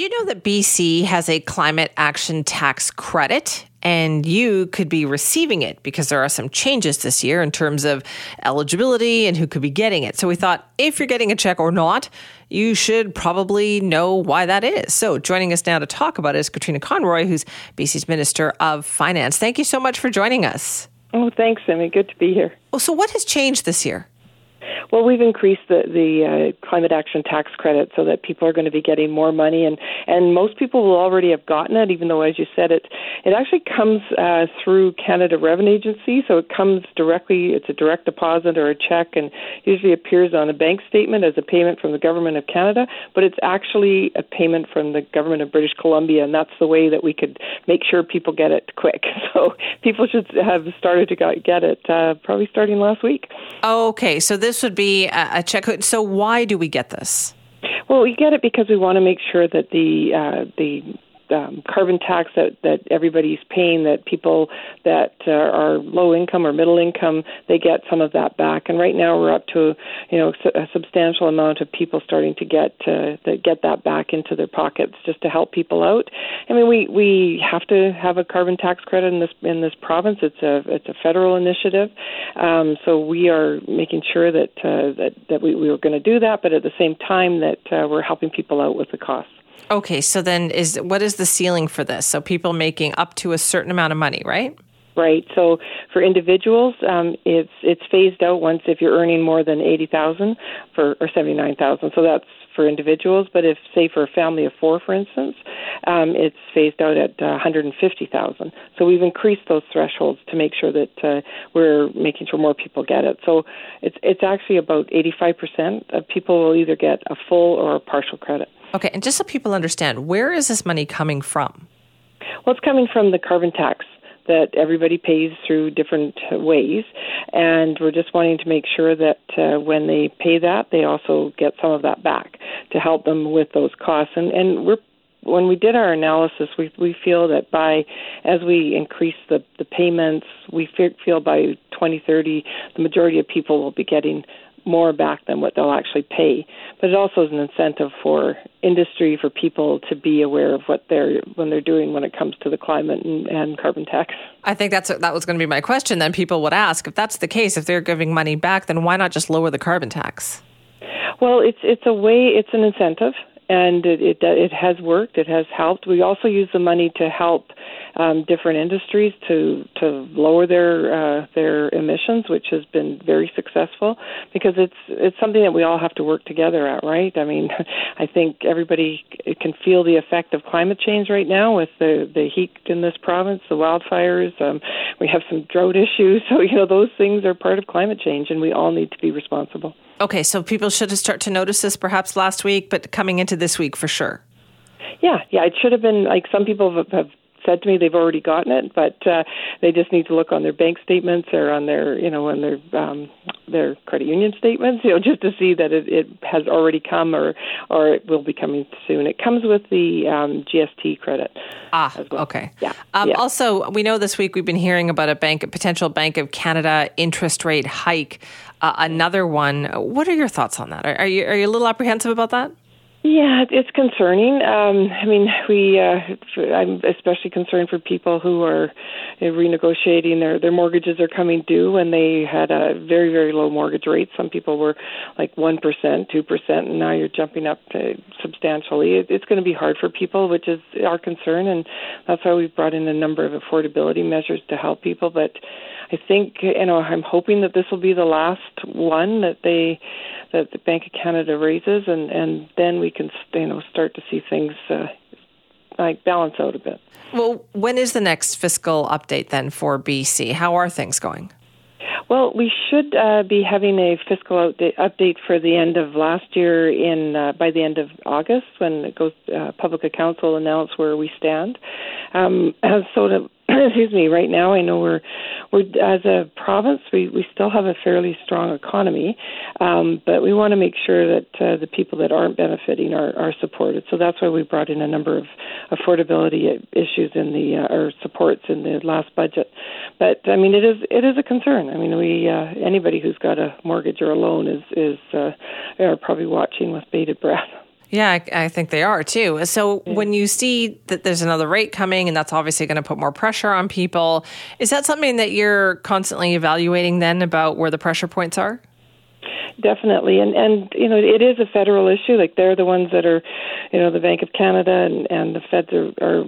Do you know that BC has a climate action tax credit? And you could be receiving it because there are some changes this year in terms of eligibility and who could be getting it. So we thought if you're getting a check or not, you should probably know why that is. So joining us now to talk about it is Katrine Conroy, who's BC's Minister of Finance. Thank you so much for joining us. Oh, thanks, Emmy. Good to be here. Well, so what has changed this year? Well, we've increased the the uh, climate action tax credit so that people are going to be getting more money, and and most people will already have gotten it. Even though, as you said, it it actually comes uh, through Canada Revenue Agency, so it comes directly. It's a direct deposit or a check, and usually appears on a bank statement as a payment from the government of Canada. But it's actually a payment from the government of British Columbia, and that's the way that we could make sure people get it quick. So people should have started to get it uh, probably starting last week. Okay, so this would be a check. So why do we get this? Well, we get it because we want to make sure that the uh, the um, carbon tax that that everybody's paying, that people that uh, are low income or middle income, they get some of that back. And right now we're up to you know a substantial amount of people starting to get uh, that get that back into their pockets just to help people out. I mean, we we have to have a carbon tax credit in this in this province. It's a it's a federal initiative, um, so we are making sure that uh, that that we, we are going to do that, but at the same time that uh, we're helping people out with the costs. Okay, so then is what is the ceiling for this? So people making up to a certain amount of money, right? Right. So for individuals, um, it's it's phased out once if you're earning more than eighty thousand for or seventy nine thousand. So that's for individuals. But if say for a family of four, for instance, um, it's phased out at uh, one hundred and fifty thousand. So we've increased those thresholds to make sure that uh, we're making sure more people get it. So it's it's actually about eighty five percent of people will either get a full or a partial credit. Okay, and just so people understand, where is this money coming from? Well, it's coming from the carbon tax that everybody pays through different ways, and we're just wanting to make sure that uh, when they pay that, they also get some of that back to help them with those costs. And and we're when we did our analysis, we we feel that by as we increase the the payments, we feel by 2030, the majority of people will be getting more back than what they'll actually pay. But it also is an incentive for industry, for people to be aware of what they're when they're doing when it comes to the climate and, and carbon tax. I think that's that was going to be my question. Then people would ask, if that's the case, if they're giving money back, then why not just lower the carbon tax? Well, it's it's a way, it's an incentive, and it it, it has worked. It has helped. We also use the money to help um, different industries to to lower their uh, their emissions, which has been very successful because it's it's something that we all have to work together at, right? I mean, I think everybody can feel the effect of climate change right now with the the heat in this province, the wildfires. Um, we have some drought issues, so you know those things are part of climate change, and we all need to be responsible. Okay, so people should have start to notice this perhaps last week, but coming into this week for sure. Yeah, yeah, it should have been like some people have, have said to me they've already gotten it, but uh, they just need to look on their bank statements or on their, you know, on their um, their credit union statements, you know, just to see that it, it has already come or or it will be coming soon. It comes with the um, GST credit. Ah, well. okay. Yeah. Um, yeah. Also, we know this week we've been hearing about a bank, a potential Bank of Canada interest rate hike. Uh, another one. What are your thoughts on that? Are, are you are you a little apprehensive about that? Yeah, it's concerning. Um, I mean, we. Uh, I'm especially concerned for people who are renegotiating their their mortgages are coming due, and they had a very very low mortgage rate. Some people were like one percent, two percent, and now you're jumping up to substantially. It, it's going to be hard for people, which is our concern, and that's why we've brought in a number of affordability measures to help people. But I think you know I'm hoping that this will be the last one that they that the Bank of Canada raises, and and then we can you know start to see things uh, like balance out a bit. Well, when is the next fiscal update then for BC? How are things going? Well, we should uh, be having a fiscal update for the end of last year in uh, by the end of August when it goes uh, public accounts will announce where we stand. Um, so to excuse me, right now I know we're we're as a province we we still have a fairly strong economy, um, but we want to make sure that uh, the people that aren't benefiting are are supported. So that's why we brought in a number of affordability issues in the uh, or supports in the last budget. But I mean, it is it is a concern. I mean, we uh, anybody who's got a mortgage or a loan is is uh, are probably watching with bated breath. Yeah, I, I, think they are too. So yeah. when you see that there's another rate coming, and that's obviously going to put more pressure on people, is that something that you're constantly evaluating then about where the pressure points are? Definitely, and and you know it is a federal issue. Like they're the ones that are, you know, the Bank of Canada and and the Feds are, are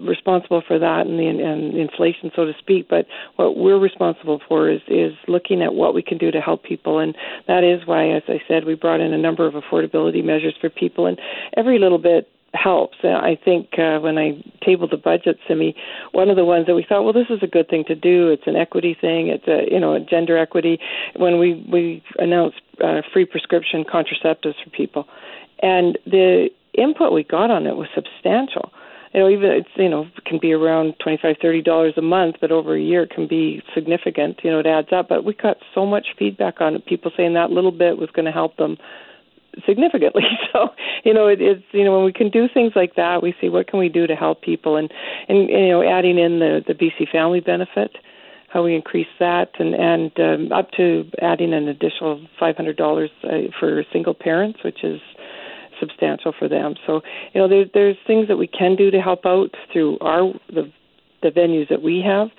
responsible for that and the and inflation, so to speak. But what we're responsible for is is looking at what we can do to help people, and that is why, as I said, we brought in a number of affordability measures for people, and every little bit helps. I think uh, when I tabled the budget, Simi, one of the ones that we thought, well, this is a good thing to do. It's an equity thing. It's a you know a gender equity. When we we announced uh, free prescription contraceptives for people, and the input we got on it was substantial you know even it's you know can be around twenty five thirty dollars a month but over a year it can be significant you know it adds up. But we got so much feedback on it people saying that little bit was going to help them significantly. So you know it, it's you know when we can do things like that we see what can we do to help people. And and you know adding in the the BC family benefit how we increase that and and um, up to adding an additional $500 uh, for single parents which is substantial for them. So you know, there's there's things that we can do to help out through our the the venues that we have.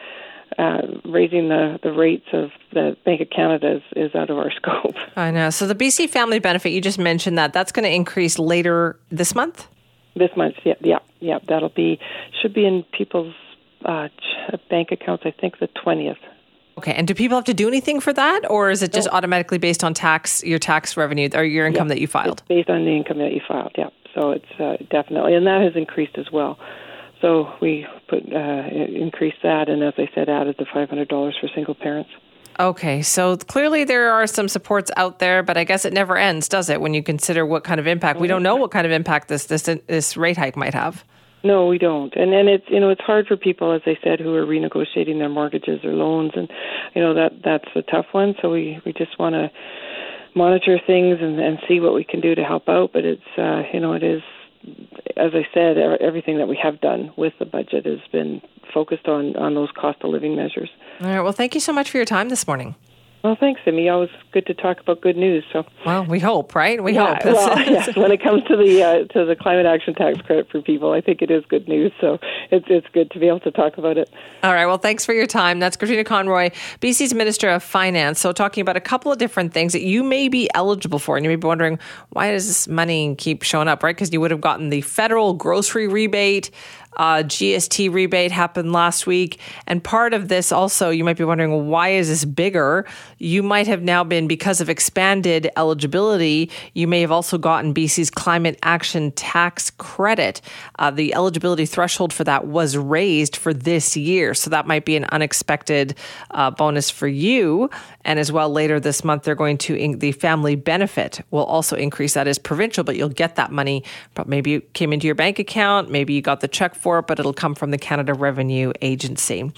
Uh, raising the, the rates of the Bank of Canada is, is out of our scope. I know. So the BC Family Benefit, you just mentioned that that's going to increase later this month. This month, yeah, yeah, yeah. That'll be should be in people's uh, bank accounts. I think the twentieth. Okay, and do people have to do anything for that, or is it just no. automatically based on tax, your tax revenue or your income that you filed? It's based on the income that you filed. Yeah, so it's uh, definitely, and that has increased as well. So we put uh, increased that, and as I said, added the five hundred dollars for single parents. Okay, so clearly there are some supports out there, but I guess it never ends, does it? When you consider what kind of impact we don't know what kind of impact this this this rate hike might have. No, we don't. And and it's you know it's hard for people as I said who are renegotiating their mortgages or loans and you know that that's a tough one. So we we just want to monitor things and and see what we can do to help out, but it's uh you know it is as I said everything that we have done with the budget has been focused on on those cost of living measures. All right. Well, thank you so much for your time this morning. Well, thanks, Amy. Always good to talk about good news. So, well, we hope, right? We yeah, hope. Well, yes. When it comes to the uh, to the climate action tax credit for people, I think it is good news. So, it's it's good to be able to talk about it. All right. Well, thanks for your time. That's Katrine Conroy, BC's Minister of Finance. So, talking about a couple of different things that you may be eligible for, and you may be wondering why does this money keep showing up, right? Because you would have gotten the federal grocery rebate. Uh, GST rebate happened last week. And part of this also, you might be wondering, why is this bigger? You might have now been, because of expanded eligibility, you may have also gotten BC's climate action tax credit. Uh, the eligibility threshold for that was raised for this year. So that might be an unexpected uh, bonus for you. And as well, later this month, they're going to, in- the family benefit will also increase. That is provincial, but you'll get that money. But maybe it came into your bank account, maybe you got the check for it, but it'll come from the Canada Revenue Agency.